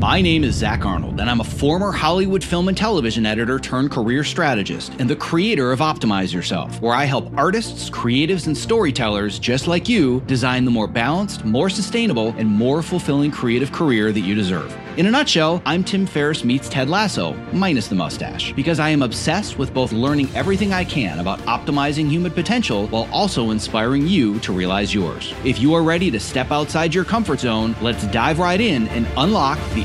My name is Zach Arnold, and I'm a former Hollywood film and television editor turned career strategist and the creator of Optimize Yourself, where I help artists, creatives, and storytellers just like you design the more balanced, more sustainable, and more fulfilling creative career that you deserve. In a nutshell, I'm Tim Ferriss meets Ted Lasso, minus the mustache, because I am obsessed with both learning everything I can about optimizing human potential while also inspiring you to realize yours. If you are ready to step outside your comfort zone, let's dive right in and unlock the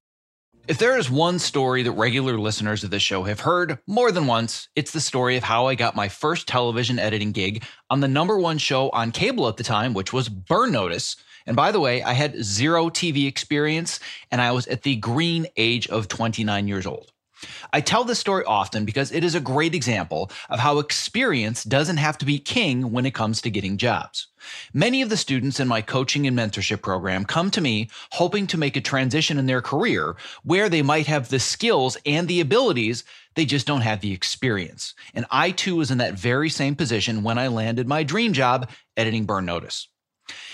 If there is one story that regular listeners of this show have heard more than once, it's the story of how I got my first television editing gig on the number one show on cable at the time, which was Burn Notice. And by the way, I had zero TV experience and I was at the green age of 29 years old. I tell this story often because it is a great example of how experience doesn't have to be king when it comes to getting jobs. Many of the students in my coaching and mentorship program come to me hoping to make a transition in their career where they might have the skills and the abilities, they just don't have the experience. And I too was in that very same position when I landed my dream job editing Burn Notice.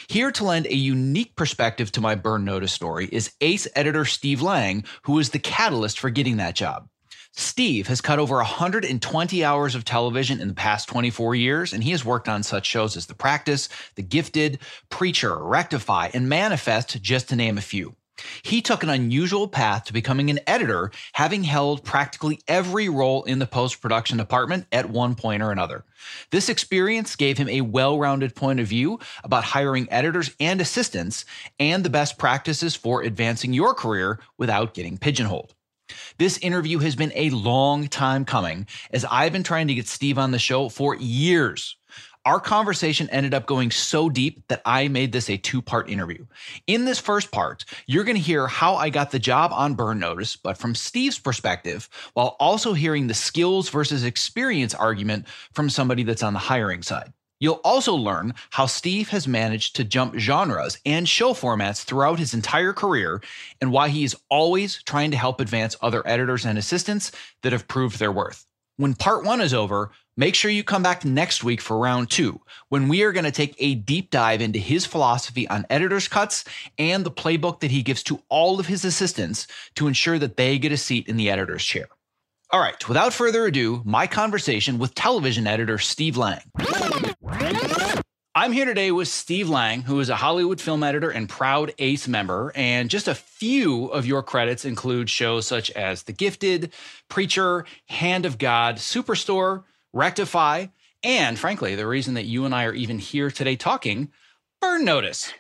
Here to lend a unique perspective to my burn notice story is ace editor Steve Lang, who was the catalyst for getting that job. Steve has cut over 120 hours of television in the past 24 years, and he has worked on such shows as The Practice, The Gifted, Preacher, Rectify, and Manifest, just to name a few. He took an unusual path to becoming an editor, having held practically every role in the post production department at one point or another. This experience gave him a well rounded point of view about hiring editors and assistants and the best practices for advancing your career without getting pigeonholed. This interview has been a long time coming, as I've been trying to get Steve on the show for years. Our conversation ended up going so deep that I made this a two part interview. In this first part, you're going to hear how I got the job on Burn Notice, but from Steve's perspective, while also hearing the skills versus experience argument from somebody that's on the hiring side. You'll also learn how Steve has managed to jump genres and show formats throughout his entire career and why he is always trying to help advance other editors and assistants that have proved their worth. When part one is over, make sure you come back next week for round two, when we are going to take a deep dive into his philosophy on editor's cuts and the playbook that he gives to all of his assistants to ensure that they get a seat in the editor's chair. All right, without further ado, my conversation with television editor Steve Lang. I'm here today with Steve Lang, who is a Hollywood film editor and proud ACE member. And just a few of your credits include shows such as The Gifted, Preacher, Hand of God, Superstore, Rectify, and frankly, the reason that you and I are even here today talking burn notice.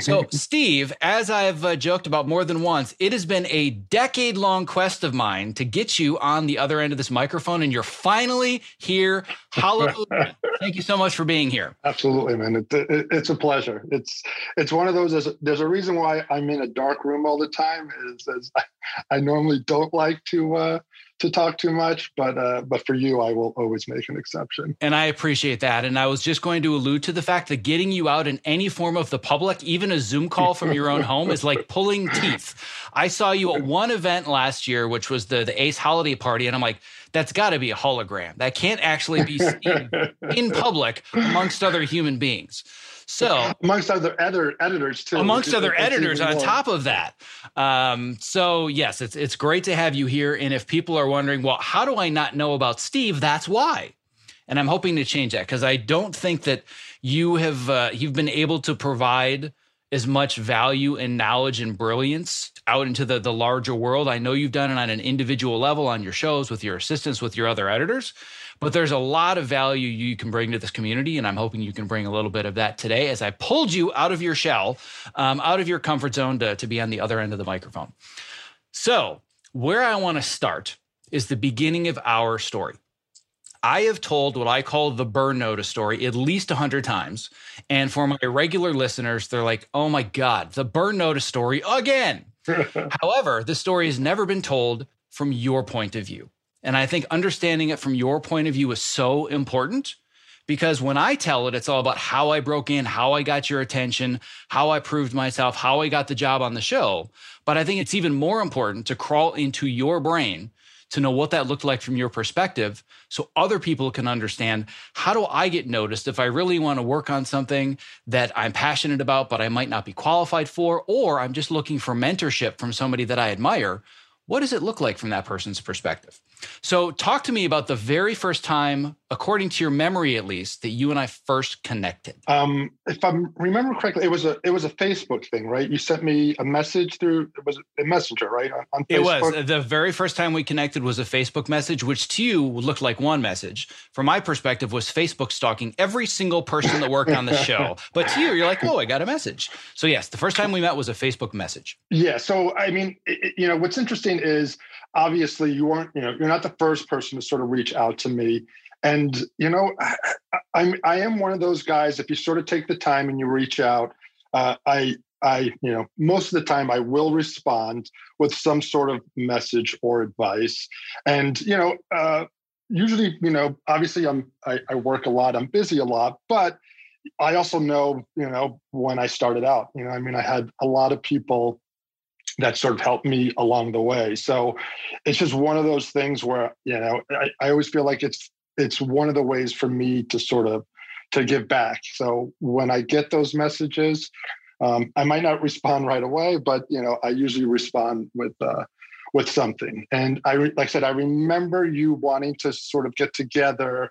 so, Steve, as I've uh, joked about more than once, it has been a decade long quest of mine to get you on the other end of this microphone, and you're finally here. Hallelujah. Thank you so much for being here. Absolutely, man. It, it, it's a pleasure. It's it's one of those. There's a, there's a reason why I'm in a dark room all the time. Is, is I, I normally don't like to uh, to talk too much, but uh, but for you, I will always make an exception. And I appreciate that. And I was just going to allude to the fact that getting you out in any form of the public, even a Zoom call from your own home, is like pulling teeth. I saw you at one event last year, which was the the Ace holiday party, and I'm like, that's got to be a hologram. That can't actually be seen in public amongst other human beings. So amongst other editor, editors too. Amongst other editors on more. top of that. Um, so yes, it's it's great to have you here. And if people are wondering, well, how do I not know about Steve? That's why. And I'm hoping to change that because I don't think that you have uh, you've been able to provide as much value and knowledge and brilliance out into the, the larger world. I know you've done it on an individual level on your shows with your assistants, with your other editors, but there's a lot of value you can bring to this community. And I'm hoping you can bring a little bit of that today as I pulled you out of your shell, um, out of your comfort zone to, to be on the other end of the microphone. So, where I want to start is the beginning of our story. I have told what I call the burn notice story at least 100 times. And for my regular listeners, they're like, oh my God, the burn notice story again. However, the story has never been told from your point of view. And I think understanding it from your point of view is so important because when I tell it, it's all about how I broke in, how I got your attention, how I proved myself, how I got the job on the show. But I think it's even more important to crawl into your brain to know what that looked like from your perspective so other people can understand how do I get noticed if I really want to work on something that I'm passionate about, but I might not be qualified for, or I'm just looking for mentorship from somebody that I admire. What does it look like from that person's perspective? So, talk to me about the very first time, according to your memory at least, that you and I first connected. Um, if I remember correctly, it was a it was a Facebook thing, right? You sent me a message through it was a messenger, right? On, on it was the very first time we connected was a Facebook message, which to you looked like one message. From my perspective, was Facebook stalking every single person that worked on the show. But to you, you're like, oh, I got a message. So yes, the first time we met was a Facebook message. Yeah. So I mean, it, you know, what's interesting is obviously you weren't, you know you're not the first person to sort of reach out to me. And you know I, i'm i am one of those guys if you sort of take the time and you reach out uh, i i you know most of the time i will respond with some sort of message or advice. And you know uh, usually you know obviously i'm I, I work a lot i'm busy a lot but i also know you know when i started out. You know i mean i had a lot of people that sort of helped me along the way. So it's just one of those things where, you know, I, I always feel like it's it's one of the ways for me to sort of to give back. So when I get those messages, um, I might not respond right away, but you know, I usually respond with uh, with something. And I, like I said, I remember you wanting to sort of get together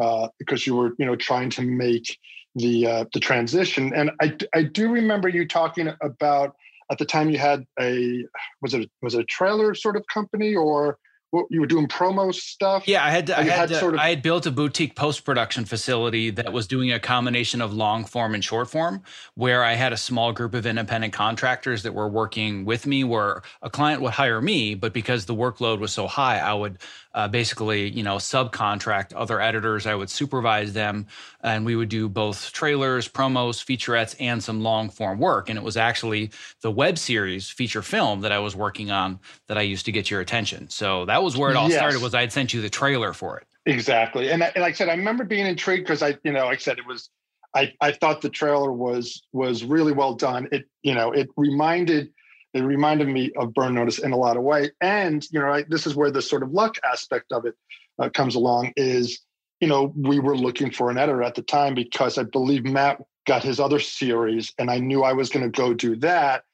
uh, because you were, you know, trying to make the uh, the transition. And I, I do remember you talking about at the time you had a was it was it a trailer sort of company or what you were doing promo stuff. Yeah, I had to, I had, had to, sort of, I had built a boutique post production facility that was doing a combination of long form and short form, where I had a small group of independent contractors that were working with me. Where a client would hire me, but because the workload was so high, I would uh, basically, you know, subcontract other editors. I would supervise them, and we would do both trailers, promos, featurettes, and some long form work. And it was actually the web series feature film that I was working on that I used to get your attention. So that was where it all yes. started. Was I had sent you the trailer for it? Exactly, and, I, and like I said, I remember being intrigued because I, you know, like I said, it was. I, I thought the trailer was was really well done. It you know it reminded it reminded me of burn notice in a lot of way and you know I, this is where the sort of luck aspect of it uh, comes along is you know we were looking for an editor at the time because i believe matt got his other series and i knew i was going to go do that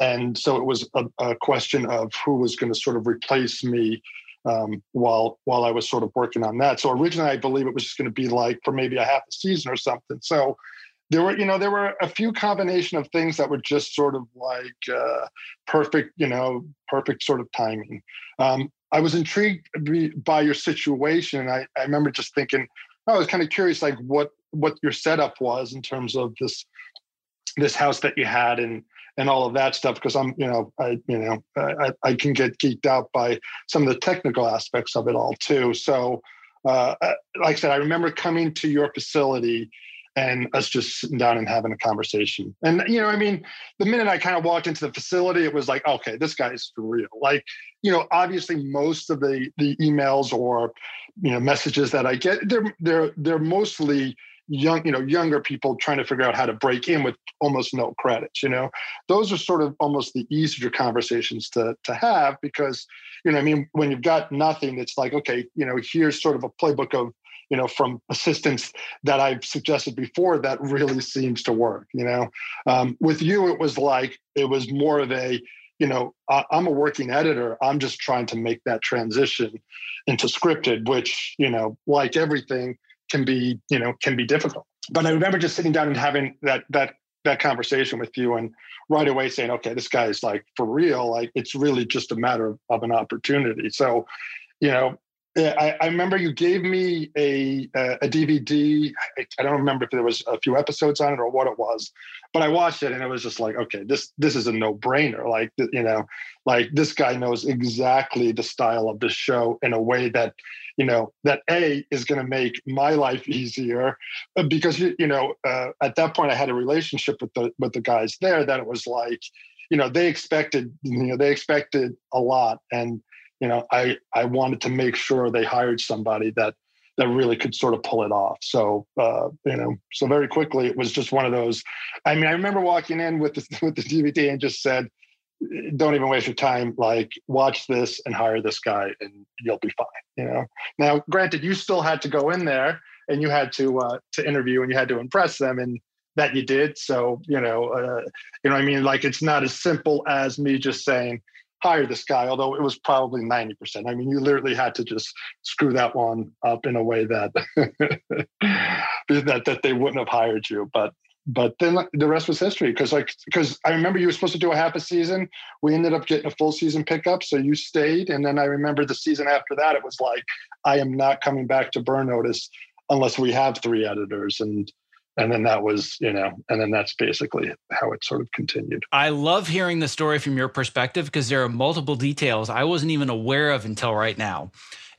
and so it was a, a question of who was going to sort of replace me um, while while I was sort of working on that. So originally, I believe it was just going to be like for maybe a half a season or something. So there were you know there were a few combination of things that were just sort of like uh, perfect you know perfect sort of timing. Um, i was intrigued by your situation I, I remember just thinking oh, i was kind of curious like what what your setup was in terms of this this house that you had and and all of that stuff because i'm you know i you know I, I can get geeked out by some of the technical aspects of it all too. So uh, like i said i remember coming to your facility and us just sitting down and having a conversation. And you know, I mean, the minute I kind of walked into the facility, it was like, okay, this guy's for real. Like, you know, obviously most of the the emails or you know messages that I get, they're they're they're mostly young, you know, younger people trying to figure out how to break in with almost no credits. You know, those are sort of almost the easier conversations to to have because, you know, I mean, when you've got nothing, it's like, okay, you know, here's sort of a playbook of you know, from assistance that I've suggested before, that really seems to work. You know, um, with you, it was like it was more of a, you know, I, I'm a working editor. I'm just trying to make that transition into scripted, which you know, like everything, can be, you know, can be difficult. But I remember just sitting down and having that that that conversation with you and right away saying, okay, this guy's like for real. Like it's really just a matter of, of an opportunity. So, you know, I, I, remember you gave me a a DVD. I, I, don't remember if there was a few episodes on it or what it was, but I watched it and it was just like, okay, this this is a no brainer. Like you know, like this guy knows exactly the style of the show in a way that you know that a is going to make my life easier uh, because you know uh, at that point I had a relationship with the with the guys there that it was like you know they expected you know they expected a lot and you know, I I wanted to make sure they hired somebody that that really could sort of pull it off. So uh, you know, so very quickly it was just one of those. I mean, I remember walking in with the with the DVD and just said, "Don't even waste your time. Like, watch this and hire this guy, and you'll be fine." You know. Now, granted, you still had to go in there and you had to uh, to interview and you had to impress them, and that you did. So you know, uh, you know, I mean, like it's not as simple as me just saying hire this guy, although it was probably 90%. I mean, you literally had to just screw that one up in a way that that, that they wouldn't have hired you. But but then the rest was history because like because I remember you were supposed to do a half a season. We ended up getting a full season pickup, so you stayed. And then I remember the season after that, it was like, I am not coming back to Burn Notice unless we have three editors. And and then that was you know and then that's basically how it sort of continued i love hearing the story from your perspective because there are multiple details i wasn't even aware of until right now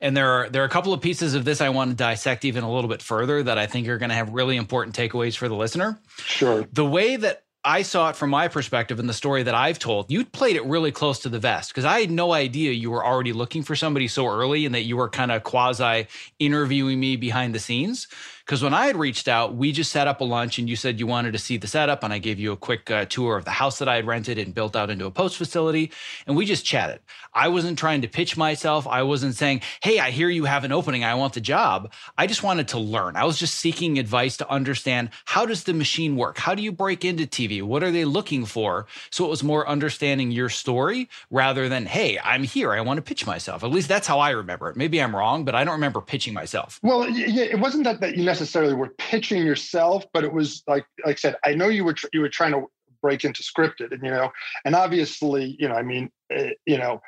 and there are there are a couple of pieces of this i want to dissect even a little bit further that i think are going to have really important takeaways for the listener sure the way that I saw it from my perspective in the story that I've told. You played it really close to the vest because I had no idea you were already looking for somebody so early and that you were kind of quasi interviewing me behind the scenes. Because when I had reached out, we just set up a lunch and you said you wanted to see the setup. And I gave you a quick uh, tour of the house that I had rented and built out into a post facility. And we just chatted. I wasn't trying to pitch myself. I wasn't saying, Hey, I hear you have an opening. I want the job. I just wanted to learn. I was just seeking advice to understand how does the machine work? How do you break into TV? What are they looking for? So it was more understanding your story rather than, Hey, I'm here. I want to pitch myself. At least that's how I remember it. Maybe I'm wrong, but I don't remember pitching myself. Well, it wasn't that, that you necessarily were pitching yourself, but it was like like I said, I know you were tr- you were trying to break into scripted, and you know, and obviously, you know, I mean, uh, you know.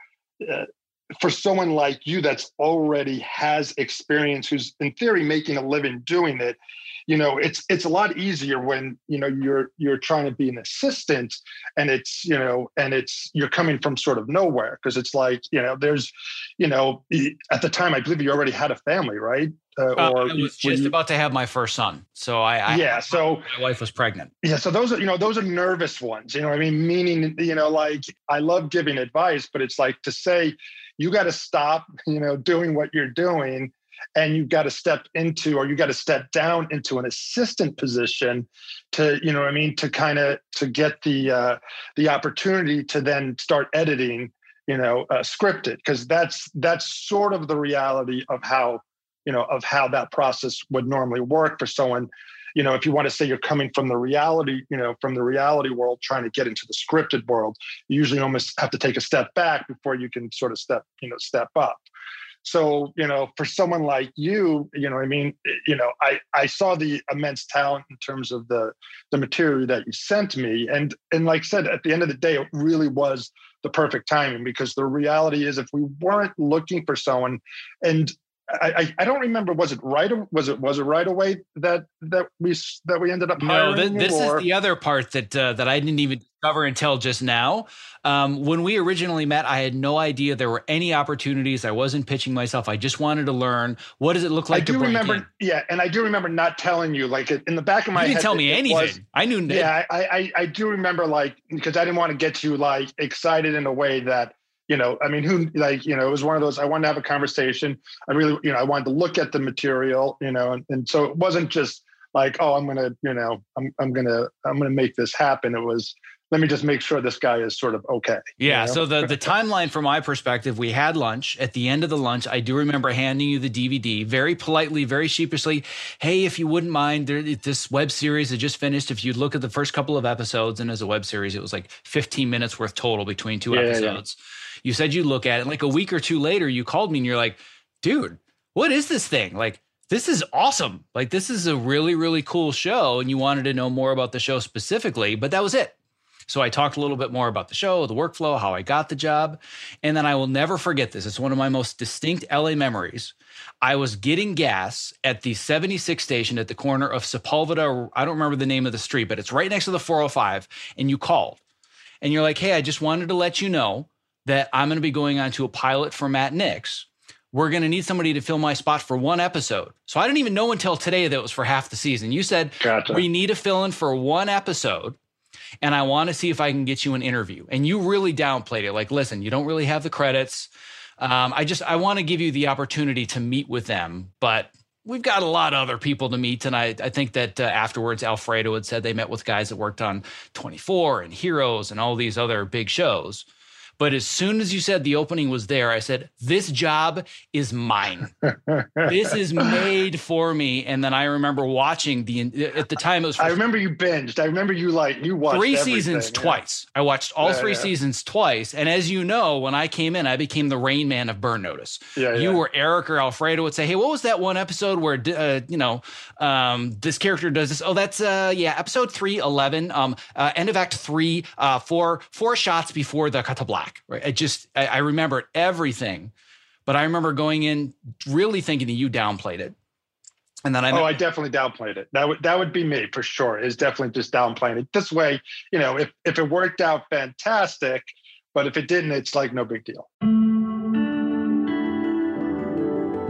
Uh, for someone like you that's already has experience who's in theory making a living doing it you know it's it's a lot easier when you know you're you're trying to be an assistant and it's you know and it's you're coming from sort of nowhere because it's like you know there's you know at the time i believe you already had a family right uh, or uh, I was just you, about to have my first son, so I, I yeah. So my wife was pregnant. Yeah, so those are you know those are nervous ones. You know, I mean, meaning you know, like I love giving advice, but it's like to say you got to stop, you know, doing what you're doing and you've got to step into or you got to step down into an assistant position to you know i mean to kind of to get the uh, the opportunity to then start editing you know uh, scripted because that's that's sort of the reality of how you know of how that process would normally work for someone. You know if you want to say you're coming from the reality you know from the reality world trying to get into the scripted world you usually almost have to take a step back before you can sort of step you know step up so, you know, for someone like you, you know, I mean, eh, you know, I I saw the immense talent in terms of the the material that you sent me, and and like I said, at the end of the day, it really was the perfect timing because the reality is, if we weren't looking for someone, and I, I, don't remember. Was it right? Was it was it right away that that we that we ended up hiring? No, this, this is the other part that uh, that I didn't even discover until just now. Um, when we originally met, I had no idea there were any opportunities. I wasn't pitching myself. I just wanted to learn what does it look like. I do remember, in? yeah, and I do remember not telling you. Like in the back of my you didn't head, tell me anything. Was, I knew. Yeah, I, I I do remember like because I didn't want to get you like excited in a way that you know, I mean, who like, you know, it was one of those, I wanted to have a conversation. I really, you know, I wanted to look at the material, you know, and, and so it wasn't just like, oh, I'm going to, you know, I'm, I'm going to, I'm going to make this happen. It was let me just make sure this guy is sort of okay. Yeah. You know? so the the timeline from my perspective, we had lunch. At the end of the lunch, I do remember handing you the DVD very politely, very sheepishly. Hey, if you wouldn't mind, there, this web series had just finished. If you'd look at the first couple of episodes, and as a web series, it was like 15 minutes worth total between two yeah, episodes. Yeah. You said you look at it. Like a week or two later, you called me and you're like, dude, what is this thing? Like, this is awesome. Like, this is a really, really cool show. And you wanted to know more about the show specifically, but that was it. So I talked a little bit more about the show, the workflow, how I got the job. And then I will never forget this. It's one of my most distinct LA memories. I was getting gas at the 76 station at the corner of Sepulveda. I don't remember the name of the street, but it's right next to the 405. And you called and you're like, hey, I just wanted to let you know that I'm going to be going on to a pilot for Matt Nix. We're going to need somebody to fill my spot for one episode. So I didn't even know until today that it was for half the season. You said, gotcha. we need a fill in for one episode and I want to see if I can get you an interview. And you really downplayed it. Like, listen, you don't really have the credits. Um, I just I want to give you the opportunity to meet with them, but we've got a lot of other people to meet. And I, I think that uh, afterwards, Alfredo had said they met with guys that worked on 24 and Heroes and all these other big shows. But as soon as you said the opening was there, I said, This job is mine. this is made for me. And then I remember watching the, at the time it was. I remember you binged. I remember you like, you watched three seasons yeah. twice. I watched all yeah, three yeah. seasons twice. And as you know, when I came in, I became the rain man of Burn Notice. Yeah, you or Eric or Alfredo would say, Hey, what was that one episode where, uh, you know, um, this character does this? Oh, that's, uh, yeah, episode 311, um, uh, end of act three, uh, four, four shots before the cut to black back. Right. I just I, I remember everything, but I remember going in really thinking that you downplayed it. And then I oh, I definitely downplayed it. That would that would be me for sure. Is definitely just downplaying it. This way, you know, if if it worked out fantastic, but if it didn't, it's like no big deal.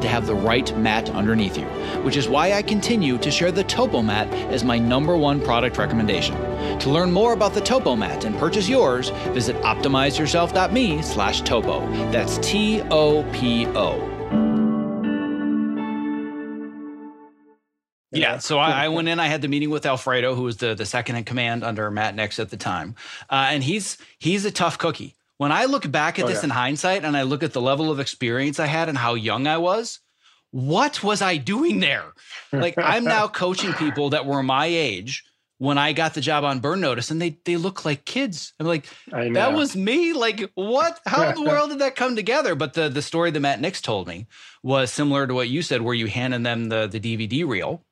to have the right mat underneath you, which is why I continue to share the Topo Mat as my number one product recommendation. To learn more about the Topo Mat and purchase yours, visit optimizeyourself.me slash topo. That's T-O-P-O. Yeah, so I, I, went in. I had the meeting with Alfredo, who was the the second in command under Matt Nix at the time, uh, and he's he's a tough cookie. When I look back at oh, this yeah. in hindsight and I look at the level of experience I had and how young I was, what was I doing there? Like I'm now coaching people that were my age when I got the job on Burn Notice and they they look like kids. I'm like, that was me. Like, what? How in the world did that come together? But the the story that Matt Nix told me was similar to what you said, where you handed them the the DVD reel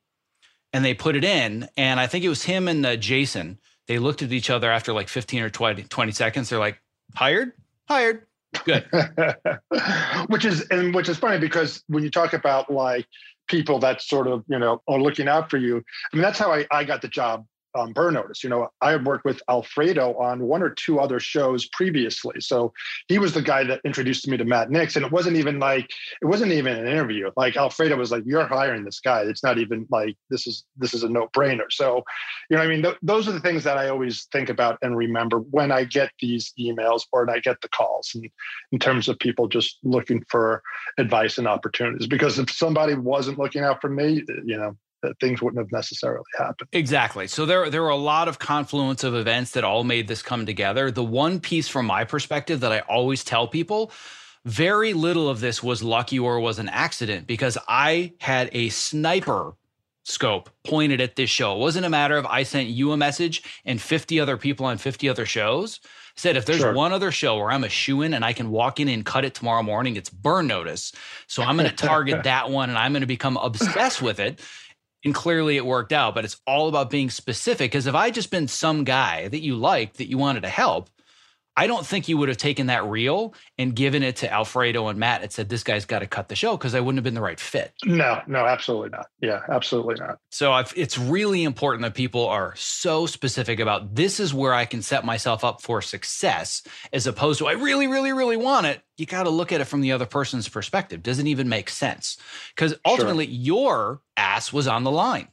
and they put it in. And I think it was him and uh, Jason. They looked at each other after like 15 or 20, 20 seconds. They're like, Hired? Hired. Good. which is and which is funny because when you talk about like people that sort of you know are looking out for you. I mean, that's how I, I got the job um, Burn Notice. You know, I had worked with Alfredo on one or two other shows previously, so he was the guy that introduced me to Matt Nix, and it wasn't even like it wasn't even an interview. Like Alfredo was like, "You're hiring this guy. It's not even like this is this is a no brainer." So, you know, I mean, th- those are the things that I always think about and remember when I get these emails or I get the calls, and in terms of people just looking for advice and opportunities. Because if somebody wasn't looking out for me, you know, that things wouldn't have necessarily happened. Exactly. So there there were a lot of confluence of events that all made this come together. The one piece from my perspective that I always tell people, very little of this was lucky or was an accident because I had a sniper scope pointed at this show. It wasn't a matter of I sent you a message and 50 other people on 50 other shows. said if there's sure. one other show where I'm a shoe in and I can walk in and cut it tomorrow morning, it's burn notice. So I'm going to target that one and I'm going to become obsessed with it and clearly it worked out but it's all about being specific because if i just been some guy that you liked that you wanted to help I don't think you would have taken that reel and given it to Alfredo and Matt and said, this guy's got to cut the show because I wouldn't have been the right fit. No, no, absolutely not. Yeah, absolutely not. So I've, it's really important that people are so specific about this is where I can set myself up for success as opposed to I really, really, really want it. You got to look at it from the other person's perspective. Doesn't even make sense because ultimately sure. your ass was on the line.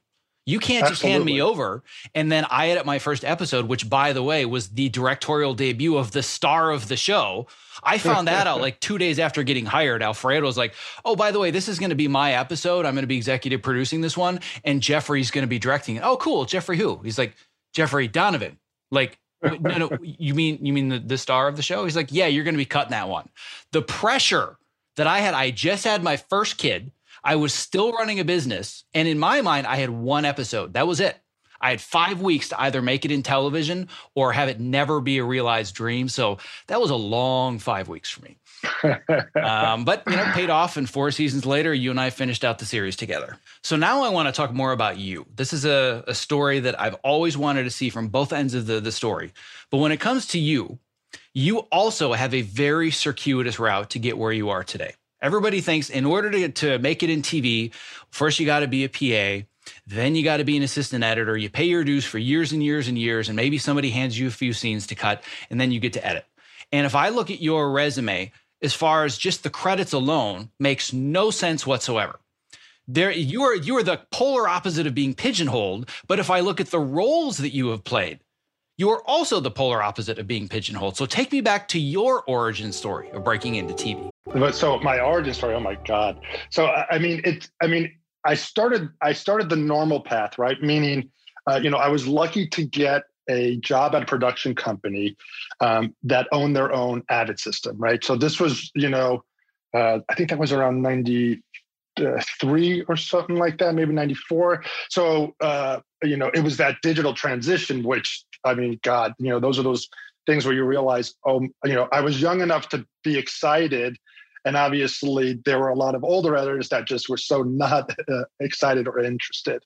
You can't just hand me over. And then I edit my first episode, which by the way was the directorial debut of the star of the show. I found that out like two days after getting hired. Alfredo was like, Oh, by the way, this is going to be my episode. I'm going to be executive producing this one. And Jeffrey's going to be directing it. Oh, cool. Jeffrey who? He's like, Jeffrey Donovan. Like, no, no, you mean you mean the, the star of the show? He's like, Yeah, you're going to be cutting that one. The pressure that I had, I just had my first kid. I was still running a business. And in my mind, I had one episode. That was it. I had five weeks to either make it in television or have it never be a realized dream. So that was a long five weeks for me. um, but you know, paid off. And four seasons later, you and I finished out the series together. So now I want to talk more about you. This is a, a story that I've always wanted to see from both ends of the, the story. But when it comes to you, you also have a very circuitous route to get where you are today. Everybody thinks in order to, to make it in TV, first you got to be a PA, then you got to be an assistant editor. You pay your dues for years and years and years, and maybe somebody hands you a few scenes to cut, and then you get to edit. And if I look at your resume, as far as just the credits alone, makes no sense whatsoever. There, you are you are the polar opposite of being pigeonholed. But if I look at the roles that you have played, you are also the polar opposite of being pigeonholed. So take me back to your origin story of breaking into TV. So my origin story, oh my God. So I mean, it's I mean, I started I started the normal path, right? Meaning, uh, you know, I was lucky to get a job at a production company um, that owned their own Avid system, right? So this was, you know, uh, I think that was around 93 or something like that, maybe 94. So, uh, you know, it was that digital transition, which I mean, God, you know, those are those things where you realize, oh, you know, I was young enough to be excited. And obviously, there were a lot of older editors that just were so not uh, excited or interested.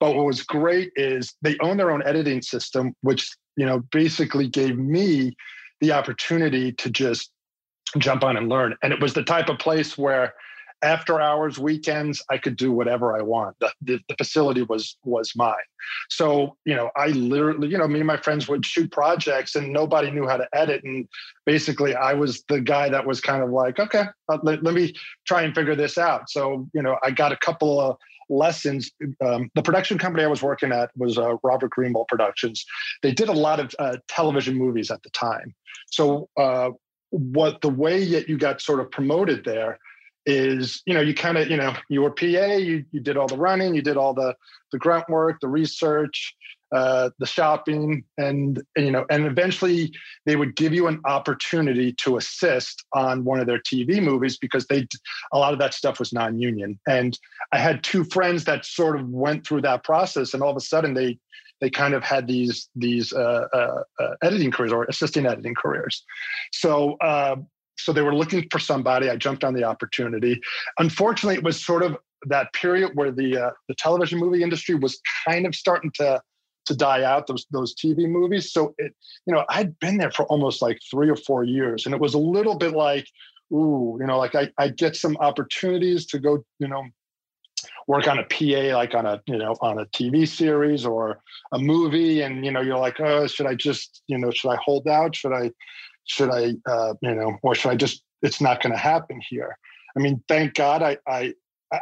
But what was great is they own their own editing system, which, you know, basically gave me the opportunity to just jump on and learn. And it was the type of place where after hours weekends i could do whatever i want the, the, the, facility was was mine so you know i literally you know me and my friends would shoot projects and nobody knew how to edit and basically i was the guy that was kind of like okay uh, let, let me try and figure this out so you know i got a couple of lessons. Um, the production company I was working at was uh, Robert Greenwald Productions. They did a lot of uh, television movies at the time. So, uh, what the way that you got sort of promoted there is you know you kind of you know you were pa you, you did all the running you did all the the grunt work the research uh, the shopping and, and, you know and eventually they would give you an opportunity to assist on one of their tv movies because they a lot of that stuff was non-union. And i had two friends that sort of went through that process and all of a sudden they they kind of had these these uh, uh, uh editing careers or assisting editing careers. So uh, so they were looking for somebody. I jumped on the opportunity. Unfortunately, it was sort of that period where the uh, the television movie industry was kind of starting to to die out those those TV movies. So it, you know, I'd been there for almost like three or four years, and it was a little bit like, ooh, you know, like I I get some opportunities to go, you know, work on a PA like on a you know on a TV series or a movie, and you know you're like, oh, should I just you know should I hold out? Should I should I uh, you know or should I just? It's not going to happen here. I mean, thank God I I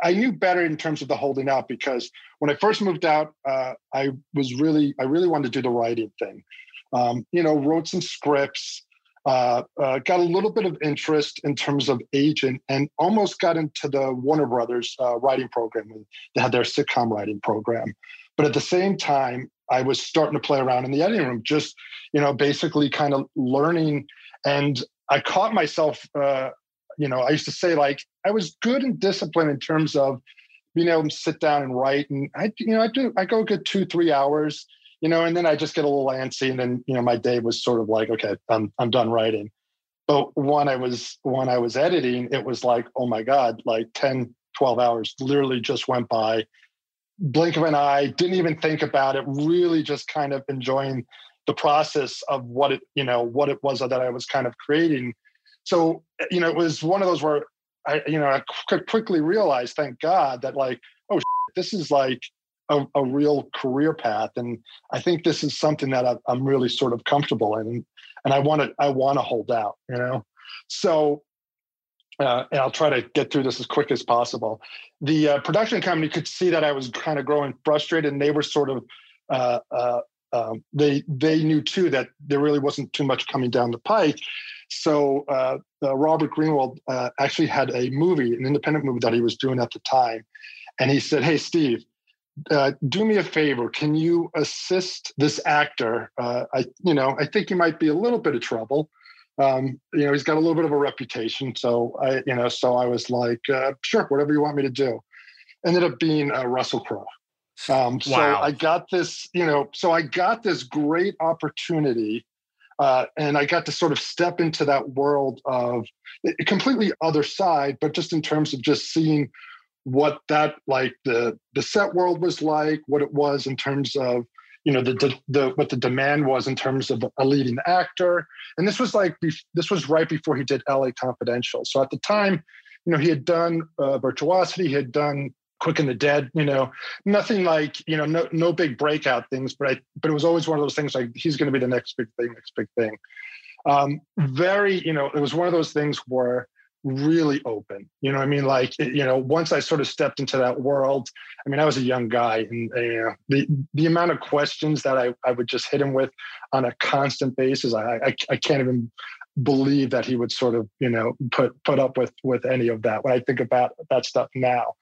I knew better in terms of the holding out because when I first moved out, uh, I was really I really wanted to do the writing thing. Um, you know, wrote some scripts, uh, uh, got a little bit of interest in terms of agent, and almost got into the Warner Brothers uh, writing program. They had their sitcom writing program, but at the same time, I was starting to play around in the editing room, just you know, basically kind of learning. And I caught myself. Uh, you know, I used to say like I was good and disciplined in terms of being able to sit down and write, and I, you know, I do. I go good two, three hours you know, and then I just get a little antsy, and then you know my day was sort of like, okay, I'm I'm done writing. But when I was when I was editing, it was like, oh my god, like 10, 12 hours literally just went by. Blink of an eye, didn't even think about it. Really, just kind of enjoying the process of what it you know what it was that I was kind of creating. So you know, it was one of those where I you know I could quickly realize, thank God, that like, oh, this is like a, a, real career path and i think this is something that I, i'm really sort of comfortable in and i want to i want to hold out you know so uh, and I'll try to get through this as quick as possible. The uh, production company could see that I was kind of growing frustrated, and they were sort of uh, uh um, they they knew too that there really wasn't too much coming down the pike. So uh, uh, Robert Greenwald actually had a movie, an independent movie that he was doing at the time, and he said, "Hey, Steve, do me a favor. Can you assist this actor? I, you know, I think he might be a little bit of trouble. Um, you know, he's got a little bit of a reputation. So I, you know, so I was like, uh, sure, whatever you want me to do. Ended up being uh, Russell Crowe. Um, so wow. I got this, you know, so I got this great opportunity. Uh, and I got to sort of step into that world of a completely other side, but just in terms of just seeing what that like the the set world was like, what it was in terms of you know the, the, what the demand was in terms of a leading actor, and this was like this was right before he did L.A. Confidential. So at the time, you know, he had done uh, Virtuosity, he had done Quick and the Dead, you know, nothing like, you know, no no big breakout things, but I but it was always one of those things like he's going to be the next big thing, next big thing. Um, very, you know, it was one of those things where really open. You know, I mean, like you know, once I sort of stepped into that world, I mean, I was a young guy, and uh, the the amount of questions that I I would just hit him with on a constant basis, I I, I can't even believe that he would sort of you know put put up with with any of that when I think about that stuff now.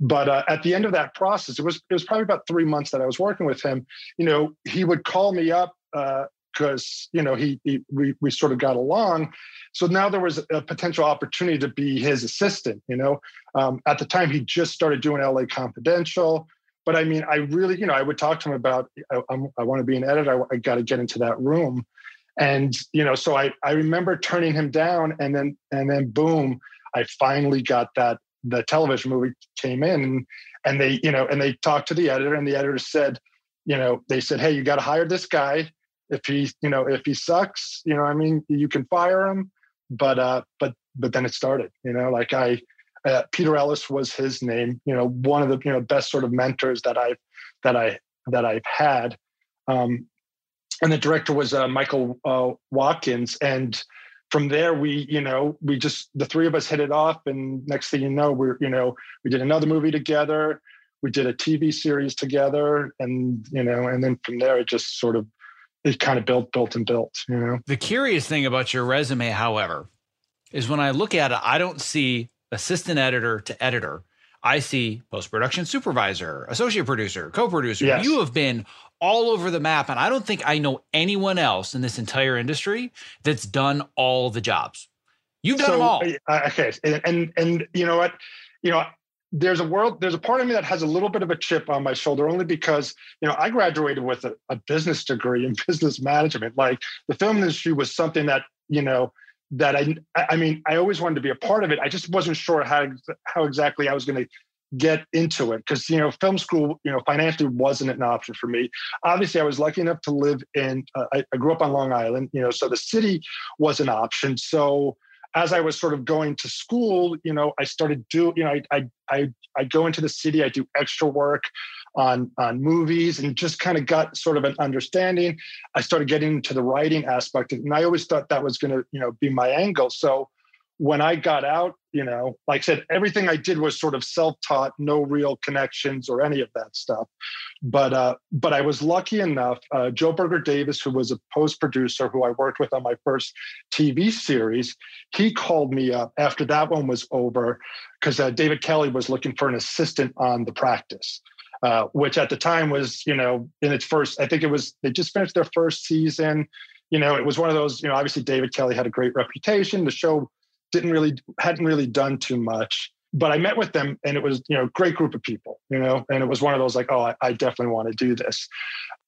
But uh, at the end of that process, it was it was probably about three months that I was working with him. You know, he would call me up uh, because you know he, he, we we sort of got along. So now there was a potential opportunity to be his assistant. You know, um, at the time he just started doing L.A. Confidential. But I mean, I really, you know, I would talk to him about I, I want to be an editor. I, I got to get into that room, and you know, so I I remember turning him down, and then and then boom, I finally got that the television movie came in and, and they you know and they talked to the editor and the editor said you know they said hey you got to hire this guy if he you know if he sucks you know i mean you can fire him but uh but but then it started you know like i uh, peter ellis was his name you know one of the you know best sort of mentors that i've that i that i've had. Um and the director was uh, michael uh, watkins and from there we you know we just the three of us hit it off and next thing you know we're you know we did another movie together we did a tv series together and you know and then from there it just sort of it kind of built, built, and built. You know. The curious thing about your resume, however, is when I look at it, I don't see assistant editor to editor. I see post production supervisor, associate producer, co producer. Yes. You have been all over the map, and I don't think I know anyone else in this entire industry that's done all the jobs. You've done so, them all. Uh, okay, and, and and you know what, you know, there's a world there's a part of me that has a little bit of a chip on my shoulder only because you know i graduated with a, a, business degree in business management. Like the film industry was something that you know that i i mean i always wanted to be a part of it. I just wasn't sure how how exactly i was going to get into it because you know film school you know financially wasn't an option for me. Obviously i was lucky enough to live in uh, I, I grew up on long island you know so the city was an option. So as I was sort of going to school, you know, I started do, you know, I I I I go into the city, I do extra work on on movies and just kind of got sort of an understanding. I started getting into the writing aspect, and I always thought that was going to, you know, be my angle. So when I got out, you know, like I said, everything I did was sort of self-taught, no real connections or any of that stuff. But uh, but I was lucky enough. Uh, Joe Berger Davis, who was a post producer who I worked with on my first TV series, he called me up after that one was over because uh, David Kelley was looking for an assistant on the practice. Uh, which at the time was, you know, in its first, I think it was, they just finished their first season. You know, it was one of those, you know, obviously David Kelley had a great reputation. The show didn't really hadn't really done too much but I met with them and it was, you know, great group of people, you know, and it was one of those like, oh, I, I, definitely want to do this.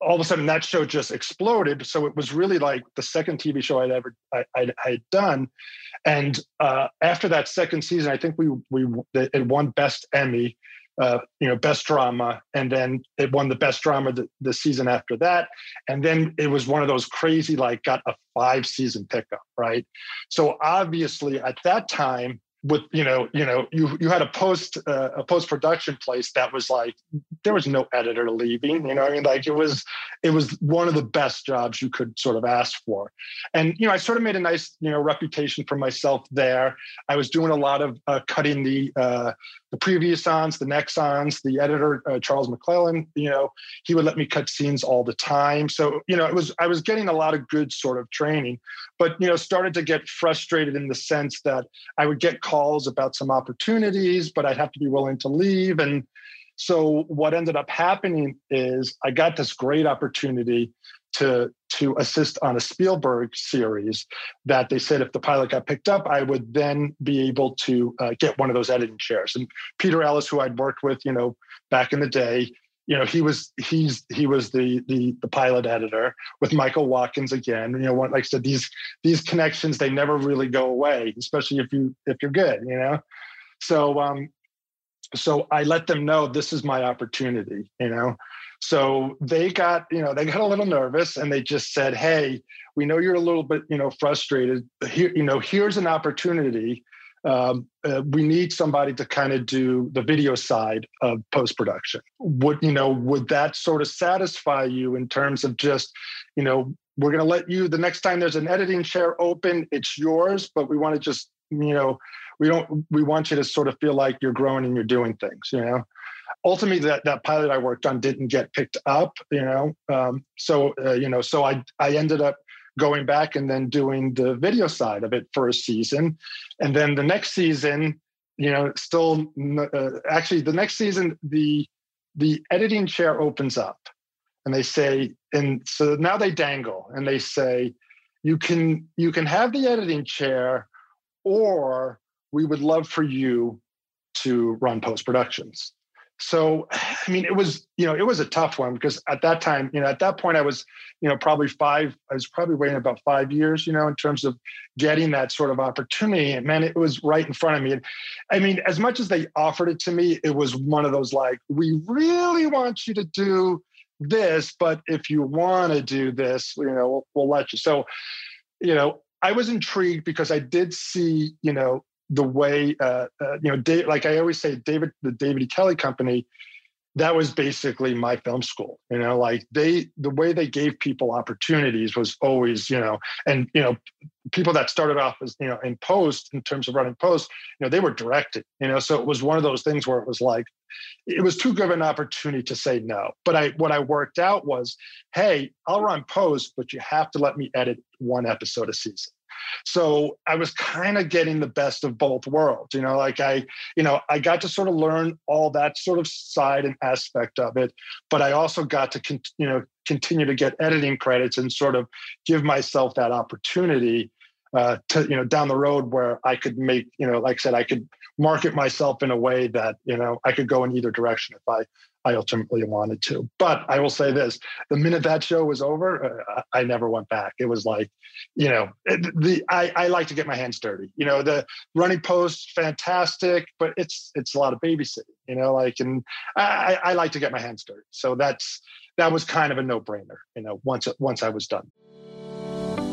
All of a sudden that show just exploded. So it was really like the second TV show I'd ever, I, I, had done. And uh, after that second season, I think we, we, it won best Emmy uh, you know, best drama, and then it won the best drama the, the season after that, and then it was one of those crazy like got a five season pickup, right? So obviously at that time, with you know you know you you had a post uh, a post production place that was like there was no editor leaving you know i mean like it was it was one of the best jobs you could sort of ask for. And you know i sort of made a nice you know reputation for myself there. I was doing a lot of uh, cutting the uh, the previous ons the next ons the editor uh, charles mcclellan you know he would let me cut scenes all the time. So you know it was i was getting a lot of good sort of training but you know started to get frustrated in the sense that i would get calls about some opportunities but i'd have to be willing to leave and so what ended up happening is i got this great opportunity to to assist on a Spielberg series that they said if the pilot got picked up, I would then be able to uh, get one of those editing chairs. And Peter Ellis, who I'd worked with, you know, back in the day, you know he was he's he was the the the pilot editor with Michael Watkins again. You know, like I said, these these connections they never really go away, especially if you if you're good. You know, so um, so I let them know this is my opportunity. You know, so they got you know they got a little nervous and they just said, hey, we know you're a little bit you know frustrated. Here you know here's an opportunity um, uh, we need somebody to kind of do the video side of post production. Would you know? Would that sort of satisfy you in terms of just, you know, we're going to let you the next time there's an editing chair open, it's yours, but we want to just, you know, we don't we want you to sort of feel like you're growing and you're doing things, you know. Ultimately, that that pilot I worked on didn't get picked up, you know. Um, so uh, you know, so I I ended up going back and then doing the video side of it for a season. And then the next season, you know, still uh, actually the next season, the the editing chair opens up and they say, and so now they dangle and they say, you can you can have the editing chair, or we would love for you to run post productions so i mean it was you know it was a tough one because at that time you know at that point i was you know probably five i was probably waiting about five years you know in terms of getting that sort of opportunity. And man it was right in front of me. And i mean as much as they offered it to me it was one of those like we really want you to do this but if you want to do this you know we'll, we'll let you. So you know i was intrigued because i did see you know the way uh, uh, you know, Dave, like I always say, David, the David E. Kelley Company, that was basically my film school. You know, like they, the way they gave people opportunities was always, you know, and you know, people that started off as you know in post in terms of running post, you know, they were directed. You know, so it was one of those things where it was like, it was too good of an opportunity to say no. But I, what I worked out was, hey, I'll run post, but you have to let me edit one episode a season. So I was kind of getting the best of both worlds. You know, like I, you know, I got to sort of learn all that sort of side and aspect of it, but I also got to, con- you know, continue to get editing credits and sort of give myself that opportunity uh, to, you know, down the road where I could make, you know, like I said, I could market myself in a way that, you know, I could go in either direction if I I ultimately wanted to. But I will say this: the minute that show was over, uh, I never went back. It was like, you know, the I, I like to get my hands dirty. You know, the running post, fantastic, but it's it's a lot of babysitting. You know, like, and I, I like to get my hands dirty. So that's that was kind of a no brainer. You know, once once I was done.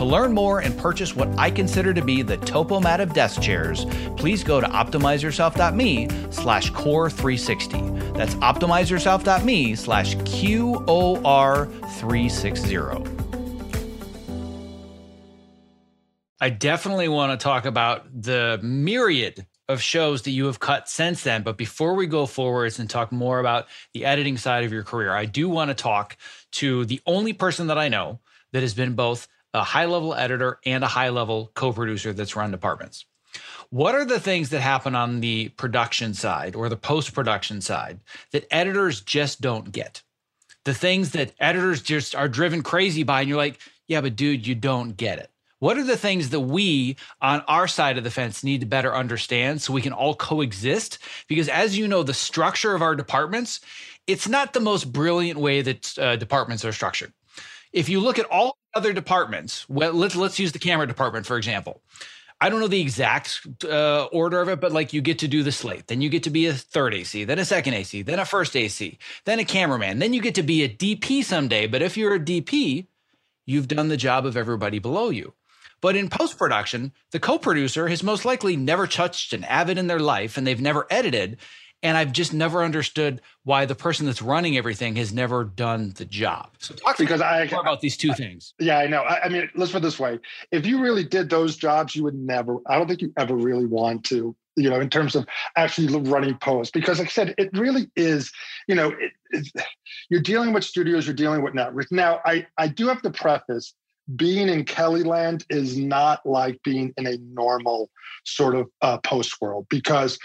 To learn more and purchase what I consider to be the Topomat of desk chairs, please go to optimizeyourself.me slash core 360. That's optimizeyourself.me slash QOR360. I definitely want to talk about the myriad of shows that you have cut since then. But before we go forwards and talk more about the editing side of your career, I do want to talk to the only person that I know that has been both a high level editor and a high level co producer that's run departments. What are the things that happen on the production side or the post production side that editors just don't get? The things that editors just are driven crazy by, and you're like, yeah, but dude, you don't get it. What are the things that we on our side of the fence need to better understand so we can all coexist? Because as you know, the structure of our departments, it's not the most brilliant way that uh, departments are structured. If you look at all other departments, well, let's let's use the camera department for example. I don't know the exact uh, order of it, but like you get to do the slate, then you get to be a third AC, then a second AC, then a first AC, then a cameraman, then you get to be a DP someday. But if you're a DP, you've done the job of everybody below you. But in post production, the co producer has most likely never touched an Avid in their life and they've never edited. And I've just never understood why the person that's running everything has never done the job. So talk because I more about these two I, things. Yeah, I know. I, I, mean, let's put it this way: if you really did those jobs, you would never. I don't think you ever really want to. You know, in terms of actually running posts, because like I said, it really is. You know, it, you're dealing with studios, you're dealing with networks. Now, I I do have to preface being in Kelleyland is not like being in a normal sort of uh, post world because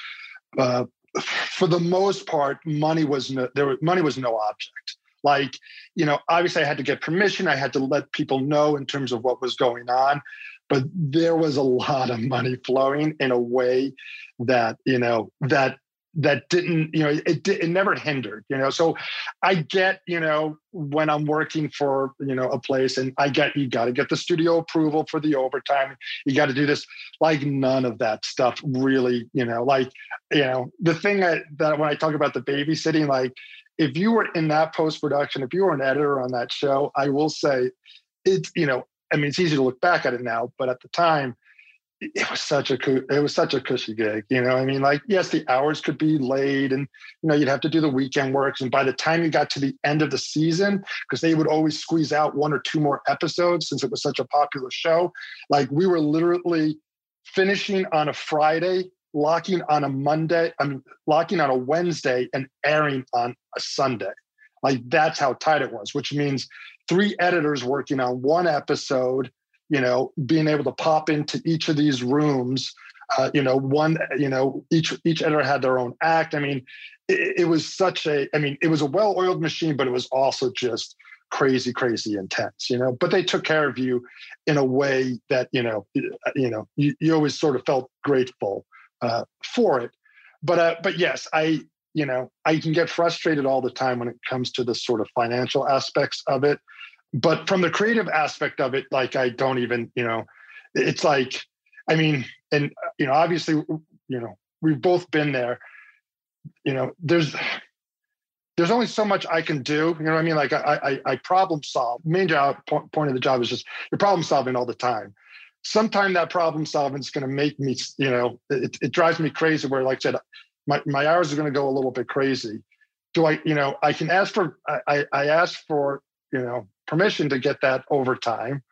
uh, for the most part, money was no, there. Was, money was no object. Like you know, obviously I had to get permission. I had to let people know in terms of what was going on, but there was a lot of money flowing in a way that you know that that didn't you know it, it never hindered you know? So i get you know when i'm working for you know a place and i get you got to get the studio approval for the overtime. You got to do this. Like none of that stuff really you know like you know the thing that, that when i talk about the babysitting like if you were in that post production if you were an editor on that show i will say it's you know i mean it's easy to look back at it now but at the time it was such a it was such a cushy gig you know i mean like yes the hours could be late and you know you'd have to do the weekend works and by the time you got to the end of the season because they would always squeeze out one or two more episodes since it was such a popular show like we were literally finishing on a friday locking on a monday i mean locking on a wednesday and airing on a sunday. Like that's how tight it was which means three editors working on one episode you know being able to pop into each of these rooms uh, you know one you know each each editor had their own act. I mean it, it was such a i mean it was a well-oiled machine but it was also just crazy crazy intense you know? But they took care of you in a way that you know you know you, you always sort of felt grateful uh, for it. But uh, but yes i you know i can get frustrated all the time when it comes to the sort of financial aspects of it but from the creative aspect of it like i don't even you know it's like i mean and you know obviously you know we've both been there you know there's there's only so much I can do. You know what I mean? Like I, I, I problem solve. Main job point of the job is just you're problem solving all the time. Sometime that problem solving is going to make me, you know, it, it drives me crazy. Where, like I said, my, my hours are going to go a little bit crazy. Do I, you know, I can ask for, I, I ask for, you know, permission to get that overtime,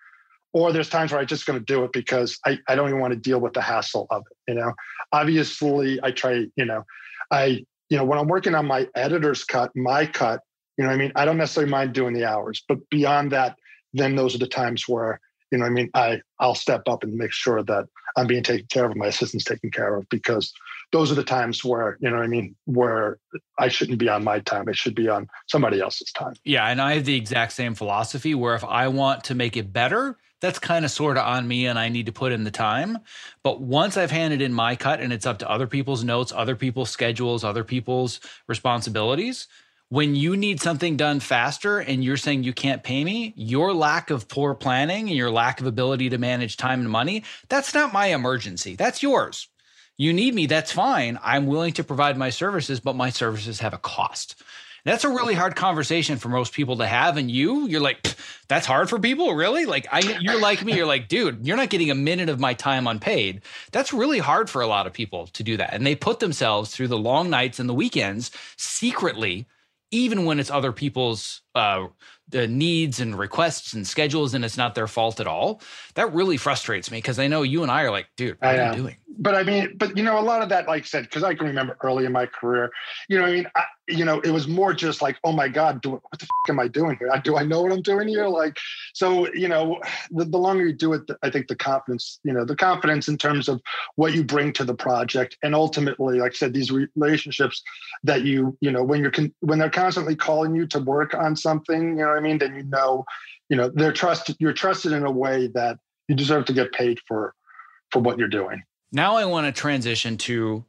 or there's times where I'm just going to do it because I, I don't even want to deal with the hassle of it. You know, obviously I try, you know, I you know, when I'm working on my editor's cut, my cut, you know I mean? I don't necessarily mind doing the hours, but beyond that, then those are the times where, you know I mean, I I'll step up and make sure that I'm being taken care of, my assistant's taken care of, because those are the times where, you know what I mean, where I shouldn't be on my time. It should be on somebody else's time. Yeah. And I have the exact same philosophy where if I want to make it better, that's kind of sort of on me and I need to put in the time. But once I've handed in my cut and it's up to other people's notes, other people's schedules, other people's responsibilities, when you need something done faster and you're saying you can't pay me, your lack of poor planning and your lack of ability to manage time and money, that's not my emergency. That's yours. You need me, that's fine. I'm willing to provide my services, but my services have a cost. That's a really hard conversation for most people to have. And you, you're like, that's hard for people, really? Like, I, you're like me. You're like, dude, you're not getting a minute of my time unpaid. That's really hard for a lot of people to do that. And they put themselves through the long nights and the weekends secretly, even when it's other people's uh, the needs and requests and schedules, and it's not their fault at all. That really frustrates me because I know you and I are like, dude, what are you doing? But I mean, but you know, a lot of that, like I said, because I can remember early in my career, you know, I mean, I, you know, it was more just like, oh my God, do, what the f- am I doing here? Do I know what I'm doing here? Like, so, you know, the, the longer you do it, I think the confidence, you know, the confidence in terms of what you bring to the project. And ultimately, like I said, these relationships that you, you know, when you're, con- when they're constantly calling you to work on something, you know what I mean? Then you know, you know, they're trusted, you're trusted in a way that you deserve to get paid for, for what you're doing. Now I want to transition to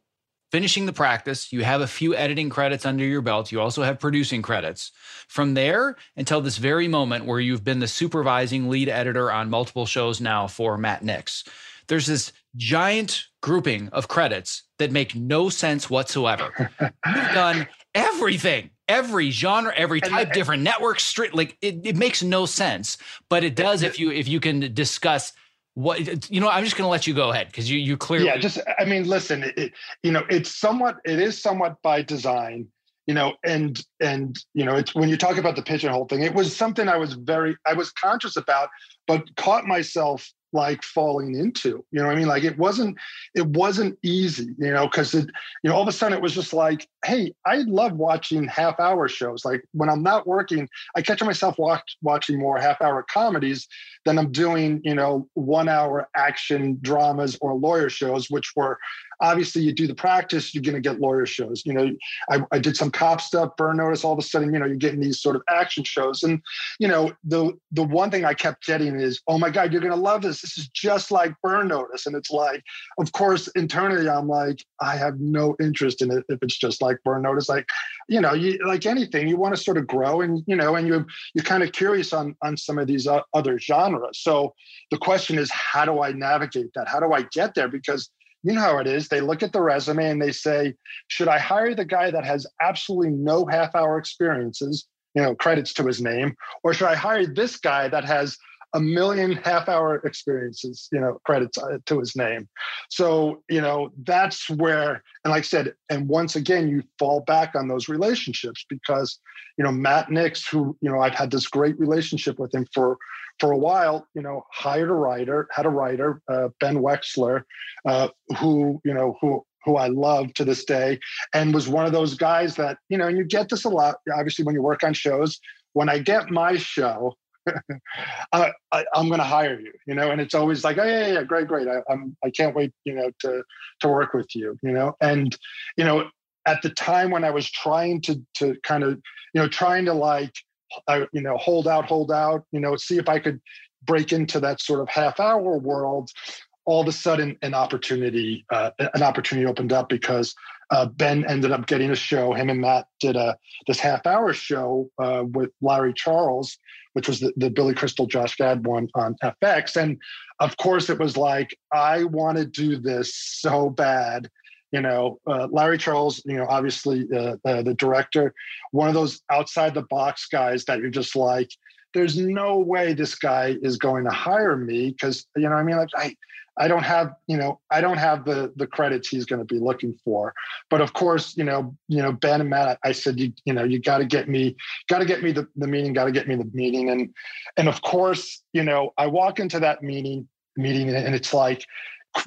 finishing the practice. You have a few editing credits under your belt. You also have producing credits. From there until this very moment where you've been the supervising lead editor on multiple shows now for Matt Nix, there's this giant grouping of credits that make no sense whatsoever. You've done everything every genre every type different network street like it, it makes no sense but it does if you if you can discuss what you know i'm just going to let you go ahead because you you clearly yeah just i mean listen it, you know it's somewhat it is somewhat by design you know and and you know it's when you talk about the pigeonhole thing it was something i was very i was conscious about but caught myself like falling into you know i mean? Like it wasn't it wasn't easy you know because it you know all of a sudden it was just like hey i love watching half hour shows. Like when i'm not working i catch myself watch, watching more half hour comedies than i'm doing you know one hour action dramas or lawyer shows which were obviously you do the practice, you're going to get lawyer shows. You know, I, I, did some cop stuff, burn notice. All of a sudden, you know, you're getting these sort of action shows. And you know, the the one thing I kept getting is, oh my God, you're going to love this. This is just like burn notice. And it's like, of course, internally, I'm like, I have no interest in it if it's just like burn notice. Like, you know, you like anything, you want to sort of grow, and you know, and you you're kind of curious on on some of these other genres. So the question is, how do I navigate that? How do I get there? Because you know how it is. They look at the resume and they say, should I hire the guy that has absolutely no half hour experiences, you know, credits to his name, or should I hire this guy that has a million half hour experiences, you know, credits uh, to his name. So, you know, that's where, and like I said, and once again, you fall back on those relationships because, you know, Matt Nix, who, you know, I've had this great relationship with him for for a while, you know, hired a writer, had a writer, uh, Ben Wexler, uh, who, you know, who who I love to this day, and was one of those guys that, you know, and you get this a lot, obviously, when you work on shows. When I get my show, I, am going to hire you, you know, and it's always like, oh yeah, yeah, great, great. I, I'm, I can't wait, you know, to to work with you, you know, and you know, at the time when I was trying to to kind of, you know, trying to like I, you know, hold out, hold out, you know, see if I could break into that sort of half hour world. All of a sudden, an opportunity, uh, an opportunity opened up because uh, Ben ended up getting a show. Him and Matt did a this half hour show uh, with Larry Charles, which was the, the Billy Crystal, Josh Gad one on FX. And of course, it was like I want to do this so bad you know, uh, Larry Charles, you know, obviously uh, uh, the director, one of those outside the box guys that you're just like, there's no way this guy is going to hire me because you know, I mean, like I, I don't have, you know, I don't have the the credits he's going to be looking for. But of course, you know, you know, Ben and Matt, I said, you, you know, you got to get me, got to get me the, the meeting, got to get me the meeting, and and of course, you know, I walk into that meeting meeting and it's like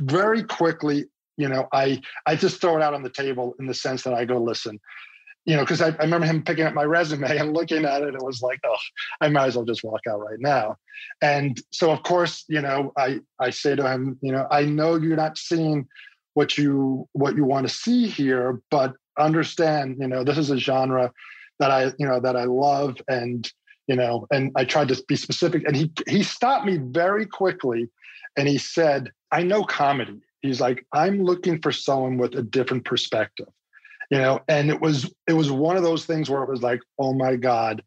very quickly you know i i just throw it out on the table in the sense that i go listen you know because I, I remember him picking up my resume and looking at it it was like oh i might as well just walk out right now. And so of course you know i i say to him you know i know you're not seeing what you what you want to see here but understand you know this is a genre that i you know that i love and you know and i tried to be specific. And he he stopped me very quickly and he said i know comedy. He's like i'm looking for someone with a different perspective you know and it was it was one of those things where it was like oh my god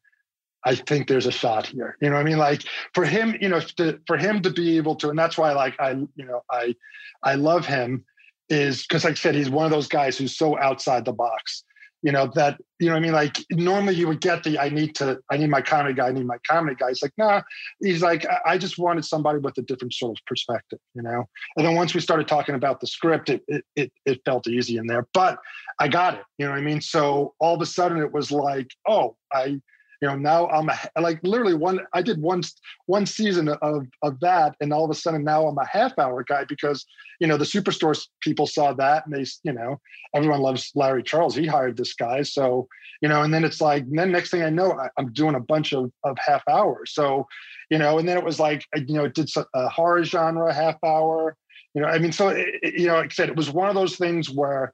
i think there's a shot here. You know i mean? Like for him you know to, for him to be able to and that's why like i you know i i love him is because like i said he's one of those guys who's so outside the box you know that you know i mean? Like normally you would get the i need to i need my comedy guy i need my comedy guy. He's like nah. He's like i just wanted somebody with a different sort of perspective you know? And then once we started talking about the script it it it, it felt easy in there but i got it you know what i mean? So all of a sudden it was like oh i you know now i'm a, like literally one i did one one season of of that and all of a sudden now i'm a half hour guy because you know the superstore people saw that and they you know everyone loves larry charles. He hired this guy. So you know and then it's like then next thing i know I, am doing a bunch of of half hours. So you know and then it was like you know it did a horror genre half hour you know i mean so it, you know like i said it was one of those things where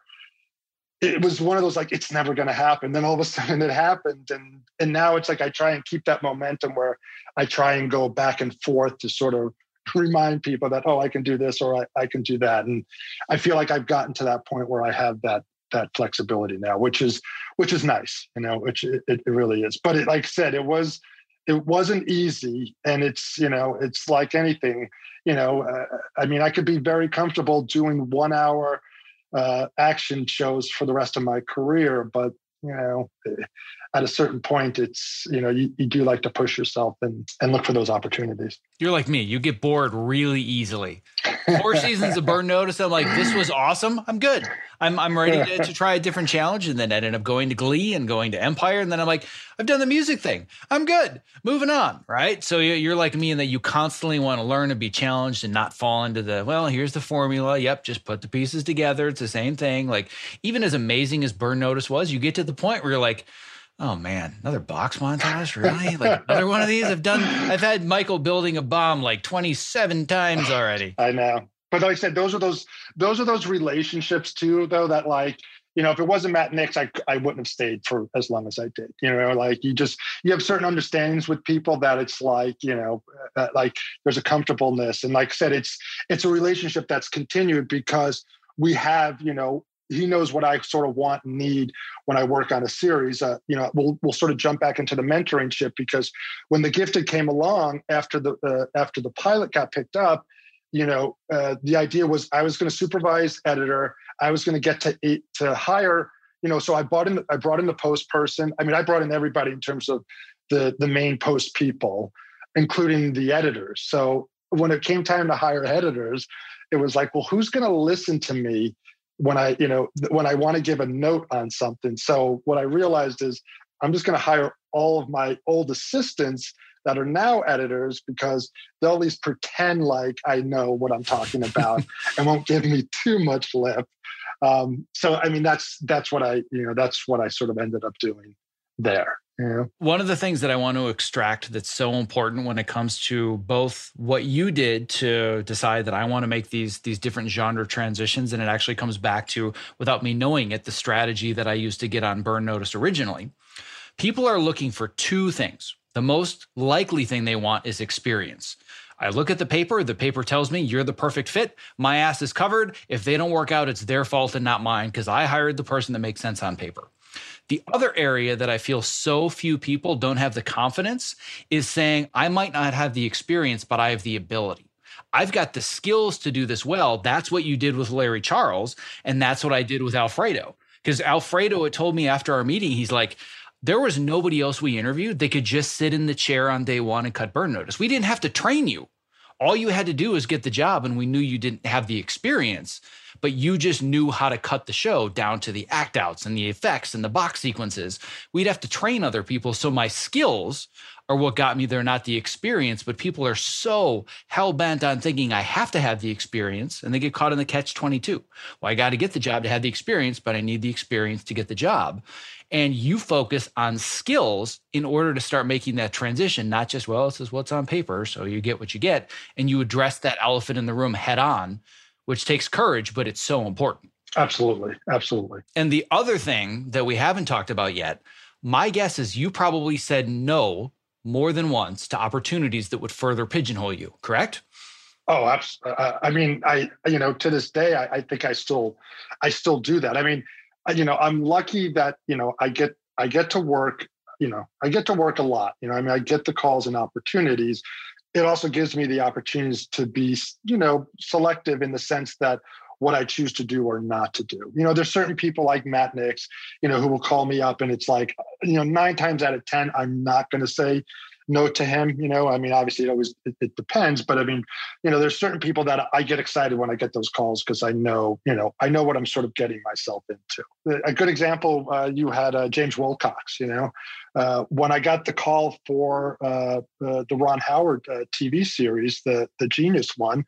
it was one of those like it's never going to happen. Then all of a sudden it happened and and now it's like i try and keep that momentum where i try and go back and forth to sort of remind people that oh i can do this or i, I can do that. And i feel like i've gotten to that point where i have that that flexibility now which is which is nice you know which it, it really is. But it, like i said it was it wasn't easy and it's you know it's like anything you know uh, i mean i could be very comfortable doing one hour uh, action shows for the rest of my career. But you know, at a certain point, it's you know you, you do like to push yourself and and look for those opportunities. You're like me; you get bored really easily. Four seasons of Burn Notice, I'm like, this was awesome. I'm good. I'm I'm ready to, to, try a different challenge, and then I ended up going to Glee and going to Empire, and then I'm like, I've done the music thing. I'm good. Moving on, right? So you're like me in that you constantly want to learn and be challenged and not fall into the well. Here's the formula. Yep, just put the pieces together. It's the same thing. Like even as amazing as Burn Notice was, you get to the point where you're like oh man, another box montage, really? like another one of these? I've done. I've had Michael building a bomb like twenty seven times already. I know, but like I said, those are those those are those relationships too, though. That like you know, if it wasn't Matt Nix, I I wouldn't have stayed for as long as I did. You know, like you just you have certain understandings with people that it's like you know, uh, like there's a comfortableness, and like I said, it's it's a relationship that's continued because we have you know he knows what I sort of want and need when I work on a series. Uh, you know, we'll we'll sort of jump back into the mentoring ship because when the gifted came along after the uh, after the pilot got picked up, you know, uh, the idea was I was going to supervise editor. I was going to get to to hire. You know, so I brought in I brought in the post person. I mean, I brought in everybody in terms of the the main post people, including the editors. So when it came time to hire editors, it was like, well, who's going to listen to me? When I, you know, when I want to give a note on something. So what I realized is I'm just going to hire all of my old assistants that are now editors because they'll at least pretend like I know what I'm talking about and won't give me too much lip. Um, so I mean that's that's what I you know that's what I sort of ended up doing there. Yeah. One of the things that I want to extract that's so important when it comes to both what you did to decide that I want to make these these different genre transitions, and it actually comes back to, without me knowing it, the strategy that I used to get on Burn Notice originally. People are looking for two things. The most likely thing they want is experience. I look at the paper, the paper tells me you're the perfect fit. My ass is covered. If they don't work out, it's their fault and not mine because I hired the person that makes sense on paper. The other area that I feel so few people don't have the confidence is saying, I might not have the experience, but I have the ability. I've got the skills to do this well. That's what you did with Larry Charles. And that's what I did with Alfredo. Because Alfredo had told me after our meeting, he's like, there was nobody else we interviewed. They could just sit in the chair on day one and cut burn notice. We didn't have to train you. All you had to do was get the job, and we knew you didn't have the experience, but you just knew how to cut the show down to the act outs and the effects and the box sequences. We'd have to train other people. So my skills are what got me there, not the experience. But people are so hell bent on thinking I have to have the experience and they get caught in the catch 22. Well, I got to get the job to have the experience, but I need the experience to get the job. And you focus on skills in order to start making that transition, not just, well, this is what's on paper. So you get what you get. And you address that elephant in the room head on, which takes courage, but it's so important. Absolutely. Absolutely. And the other thing that we haven't talked about yet, my guess is you probably said no more than once to opportunities that would further pigeonhole you, correct? Oh, absolutely. I mean, I you know to this day, I, I, think I still, I still do that. I mean, you know, I'm lucky that you know I get I get to work. You know, I get to work a lot. You know, I mean, I get the calls and opportunities. It also gives me the opportunities to be, you know, selective in the sense that what I choose to do or not to do. You know, there's certain people like Matt Nix, you know, who will call me up and it's like, you know, nine times out of 10, I'm not going to say no to him. You know, I mean, obviously it always, it, it, depends, but I mean, you know, there's certain people that I get excited when I get those calls because I know, you know, I know what I'm sort of getting myself into. A good example, uh, you had uh, James Wilcox, you know, uh, when I got the call for uh, the Ron Howard uh, TV series, the the Genius one,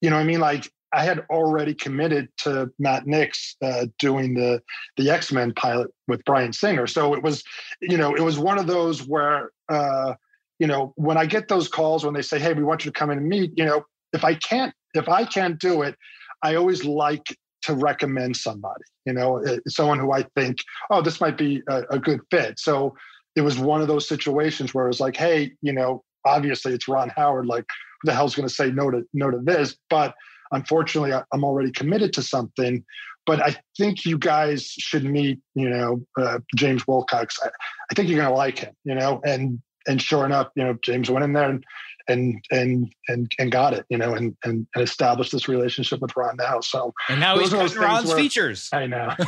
you know, I mean, like I had already committed to Matt Nix uh, doing the the X Men pilot with Bryan Singer, so it was, you know, it was one of those where, uh, you know, when I get those calls when they say, "Hey, we want you to come in and meet," you know, if I can't if I can't do it, I always like to recommend somebody, you know, uh, someone who I think, oh, this might be a, a good fit. So it was one of those situations where it was like, hey, you know, obviously it's Ron Howard, like the hell's going to say no to no to this, but unfortunately i'm already committed to something. But i think you guys should meet you know uh, james wilcox. I, I, think you're going to like him you know and and sure enough you know james went in there and and and and, and got it you know and, and and established this relationship with ron now. So and now he's ron's where, features. I know.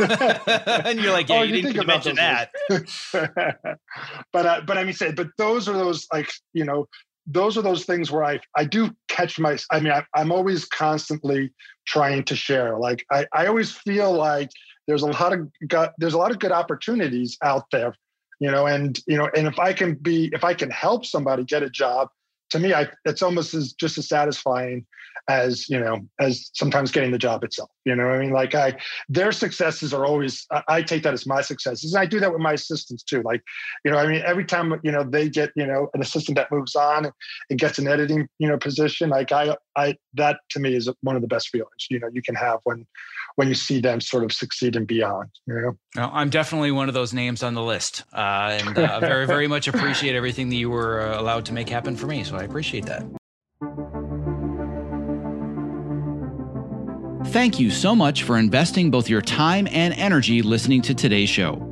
And you're like yeah oh, you, you didn't mention that. but uh, but i mean say but those are those like you know those are those things where I I do catch my I mean I, am always constantly trying to share. Like I, I always feel like there's a lot of got there's a lot of good opportunities out there you know and you know and if I can be if I can help somebody get a job to me I it's almost as just as satisfying as you know as sometimes getting the job itself you know i mean? Like i their successes are always I, I, take that as my successes and i do that with my assistants too like you know i mean every time you know they get you know an assistant that moves on and gets an editing you know position like i i that to me is one of the best feelings you know you can have when when you see them sort of succeed and beyond you know i'm definitely one of those names on the list uh, and uh, very very much appreciate everything that you were uh, allowed to make happen for me so i appreciate that Thank you so much for investing both your time and energy listening to today's show.